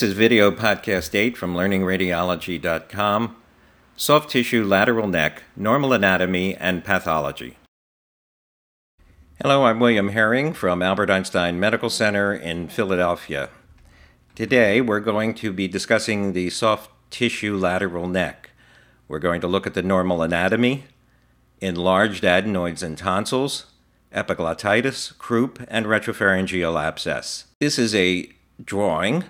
This is video podcast 8 from learningradiology.com Soft Tissue Lateral Neck, Normal Anatomy and Pathology. Hello, I'm William Herring from Albert Einstein Medical Center in Philadelphia. Today we're going to be discussing the soft tissue lateral neck. We're going to look at the normal anatomy, enlarged adenoids and tonsils, epiglottitis, croup, and retropharyngeal abscess. This is a drawing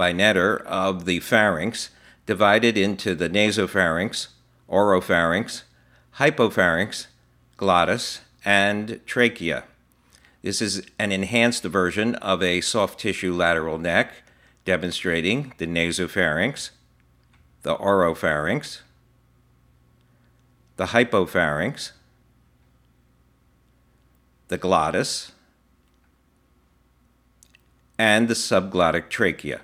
by Netter of the pharynx divided into the nasopharynx, oropharynx, hypopharynx, glottis, and trachea. This is an enhanced version of a soft tissue lateral neck demonstrating the nasopharynx, the oropharynx, the hypopharynx, the glottis, and the subglottic trachea.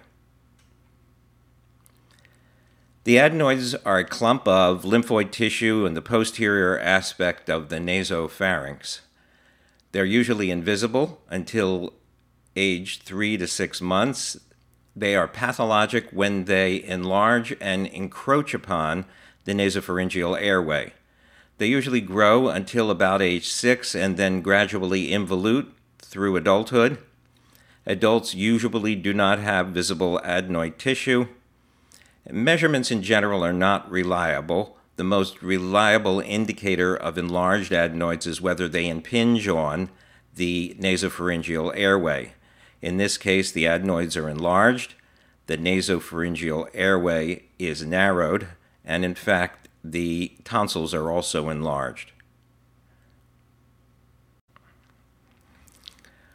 The adenoids are a clump of lymphoid tissue in the posterior aspect of the nasopharynx. They're usually invisible until age three to six months. They are pathologic when they enlarge and encroach upon the nasopharyngeal airway. They usually grow until about age six and then gradually involute through adulthood. Adults usually do not have visible adenoid tissue. Measurements in general are not reliable. The most reliable indicator of enlarged adenoids is whether they impinge on the nasopharyngeal airway. In this case, the adenoids are enlarged, the nasopharyngeal airway is narrowed, and in fact, the tonsils are also enlarged.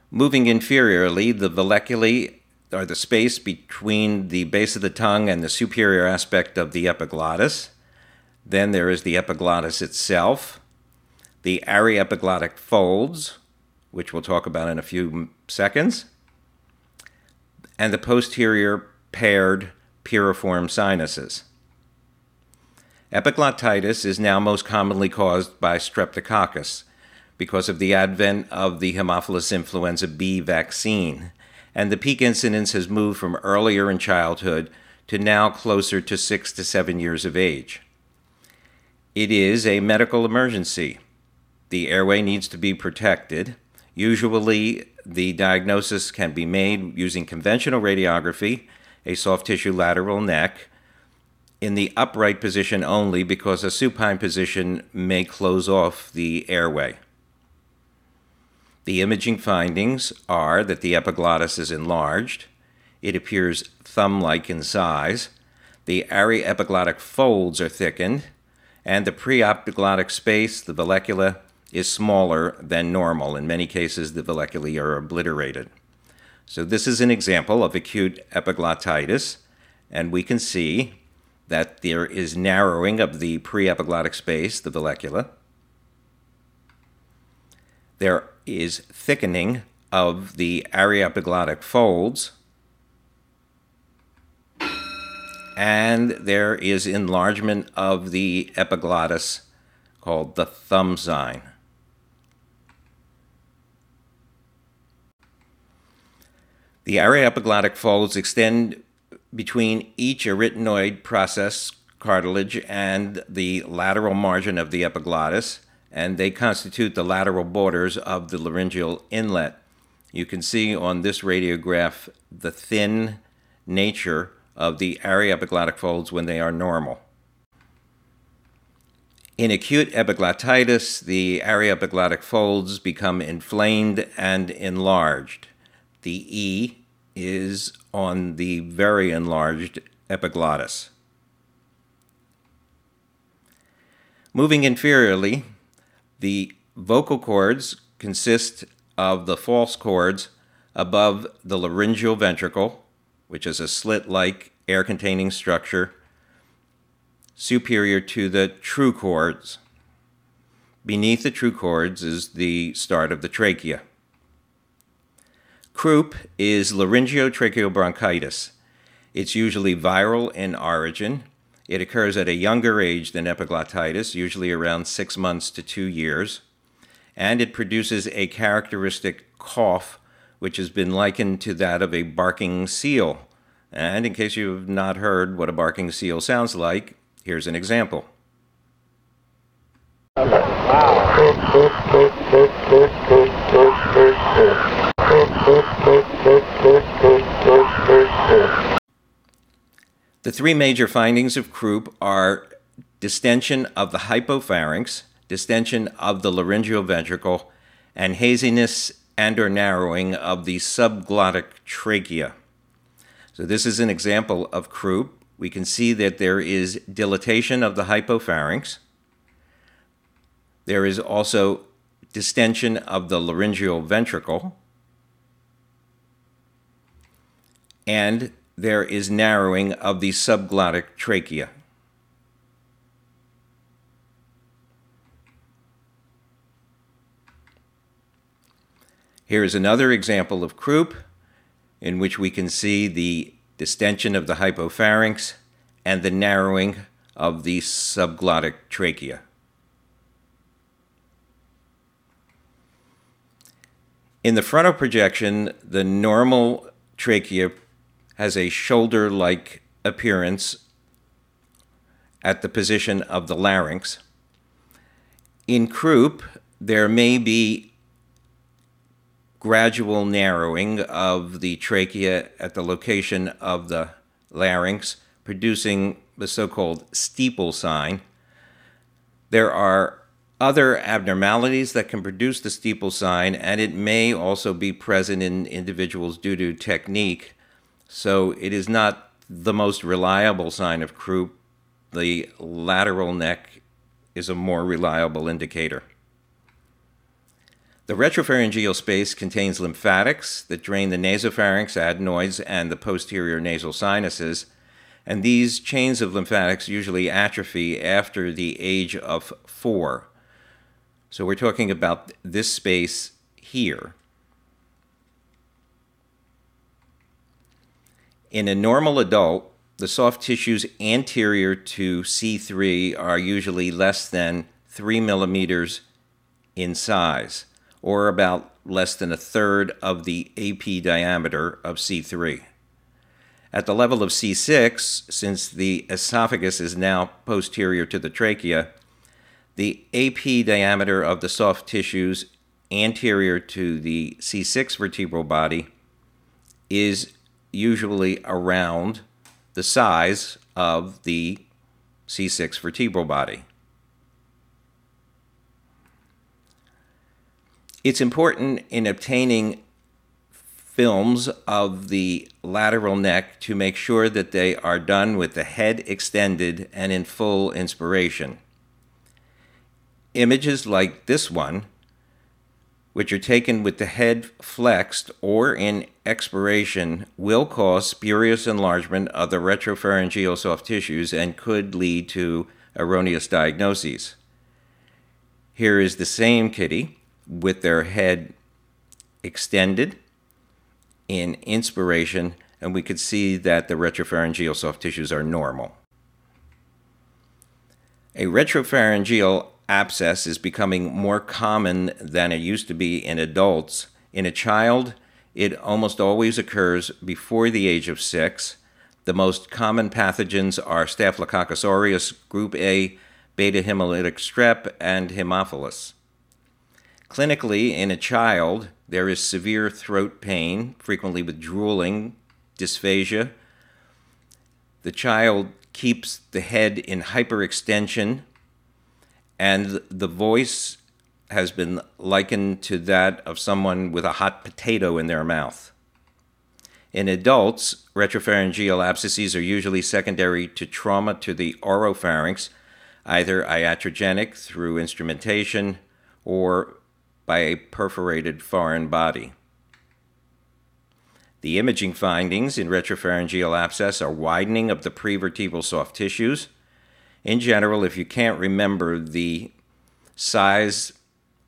Moving inferiorly, the valleculae are the space between the base of the tongue and the superior aspect of the epiglottis. Then there is the epiglottis itself, the aryepiglottic folds, which we'll talk about in a few seconds, and the posterior paired piriform sinuses. Epiglottitis is now most commonly caused by streptococcus because of the advent of the Haemophilus influenza B vaccine and the peak incidence has moved from earlier in childhood to now closer to six to seven years of age. It is a medical emergency. The airway needs to be protected. Usually, the diagnosis can be made using conventional radiography, a soft tissue lateral neck, in the upright position only because a supine position may close off the airway. The imaging findings are that the epiglottis is enlarged, it appears thumb like in size, the aryepiglottic folds are thickened, and the preepiglottic space, the vallecula, is smaller than normal. In many cases, the valleculae are obliterated. So, this is an example of acute epiglottitis, and we can see that there is narrowing of the preepiglottic space, the vallecula. There is thickening of the aryepiglottic folds, and there is enlargement of the epiglottis called the thumb sign. The aryepiglottic folds extend between each arytenoid process cartilage and the lateral margin of the epiglottis and they constitute the lateral borders of the laryngeal inlet. You can see on this radiograph the thin nature of the aryepiglottic folds when they are normal. In acute epiglottitis, the aryepiglottic folds become inflamed and enlarged. The E is on the very enlarged epiglottis. Moving inferiorly, the vocal cords consist of the false cords above the laryngeal ventricle, which is a slit like air containing structure, superior to the true cords. Beneath the true cords is the start of the trachea. Croup is laryngeotracheobronchitis. It's usually viral in origin it occurs at a younger age than epiglottitis, usually around six months to two years, and it produces a characteristic cough, which has been likened to that of a barking seal. And in case you've not heard what a barking seal sounds like, here's an example. The three major findings of croup are distension of the hypopharynx, distension of the laryngeal ventricle, and haziness and or narrowing of the subglottic trachea. So this is an example of croup. We can see that there is dilatation of the hypopharynx. There is also distension of the laryngeal ventricle. And there is narrowing of the subglottic trachea. Here is another example of croup in which we can see the distension of the hypopharynx and the narrowing of the subglottic trachea. In the frontal projection, the normal trachea has a shoulder like appearance at the position of the larynx. In croup, there may be gradual narrowing of the trachea at the location of the larynx, producing the so called steeple sign. There are other abnormalities that can produce the steeple sign, and it may also be present in individuals due to technique. So it is not the most reliable sign of croup. The lateral neck is a more reliable indicator. The retropharyngeal space contains lymphatics that drain the nasopharynx, adenoids, and the posterior nasal sinuses, and these chains of lymphatics usually atrophy after the age of four. So we're talking about this space here. In a normal adult, the soft tissues anterior to C3 are usually less than 3 millimeters in size, or about less than a third of the AP diameter of C3. At the level of C6, since the esophagus is now posterior to the trachea, the AP diameter of the soft tissues anterior to the C6 vertebral body is usually around the size of the C6 vertebral body. It's important in obtaining films of the lateral neck to make sure that they are done with the head extended and in full inspiration. Images like this one which are taken with the head flexed or in expiration, will cause spurious enlargement of the retropharyngeal soft tissues and could lead to erroneous diagnoses. Here is the same kiddie with their head extended in inspiration, and we could see that the retropharyngeal soft tissues are normal. A retropharyngeal abscess is becoming more common than it used to be in adults. In a child, it almost always occurs before the age of six. The most common pathogens are Staphylococcus aureus, group A, beta hemolytic strep, and Haemophilus. Clinically, in a child, there is severe throat pain, frequently with drooling, dysphagia. The child keeps the head in hyperextension, and the voice has been likened to that of someone with a hot potato in their mouth. In adults, retropharyngeal abscesses are usually secondary to trauma to the oropharynx, either iatrogenic through instrumentation or by a perforated foreign body. The imaging findings in retropharyngeal abscess are widening of the prevertebral soft tissues, in general, if you can't remember the size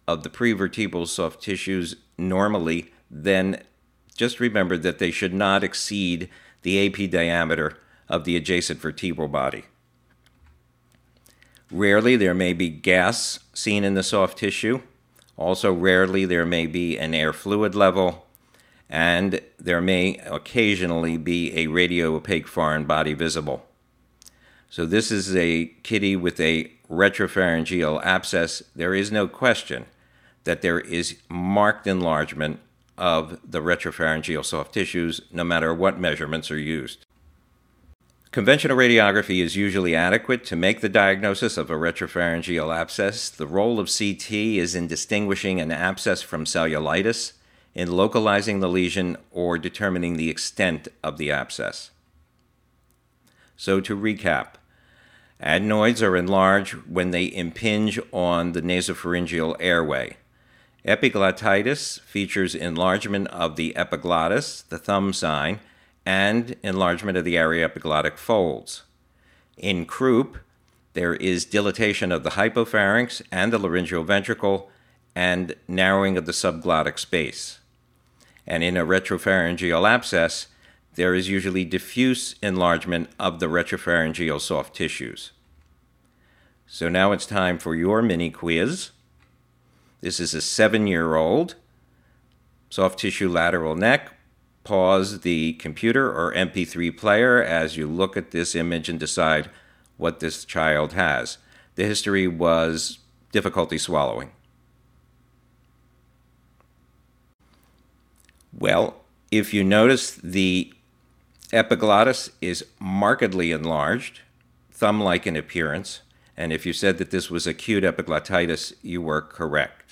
of the prevertebral soft tissues normally, then just remember that they should not exceed the AP diameter of the adjacent vertebral body. Rarely there may be gas seen in the soft tissue. Also, rarely there may be an air fluid level. and there may occasionally be a radio-opaque foreign body visible. So this is a kiddie with a retropharyngeal abscess. There is no question that there is marked enlargement of the retropharyngeal soft tissues, no matter what measurements are used. Conventional radiography is usually adequate to make the diagnosis of a retropharyngeal abscess. The role of CT is in distinguishing an abscess from cellulitis, in localizing the lesion, or determining the extent of the abscess. So, to recap, adenoids are enlarged when they impinge on the nasopharyngeal airway. Epiglottitis features enlargement of the epiglottis, the thumb sign, and enlargement of the aryepiglottic folds. In croup, there is dilatation of the hypopharynx and the laryngeal ventricle and narrowing of the subglottic space. And in a retropharyngeal abscess, there is usually diffuse enlargement of the retropharyngeal soft tissues. So now it's time for your mini quiz. This is a seven year old soft tissue lateral neck pause the computer or MP3 player as you look at this image and decide what this child has. The history was difficulty swallowing. Well, if you notice the epiglottis is markedly enlarged, thumb like in appearance, and if you said that this was acute epiglottitis, you were correct.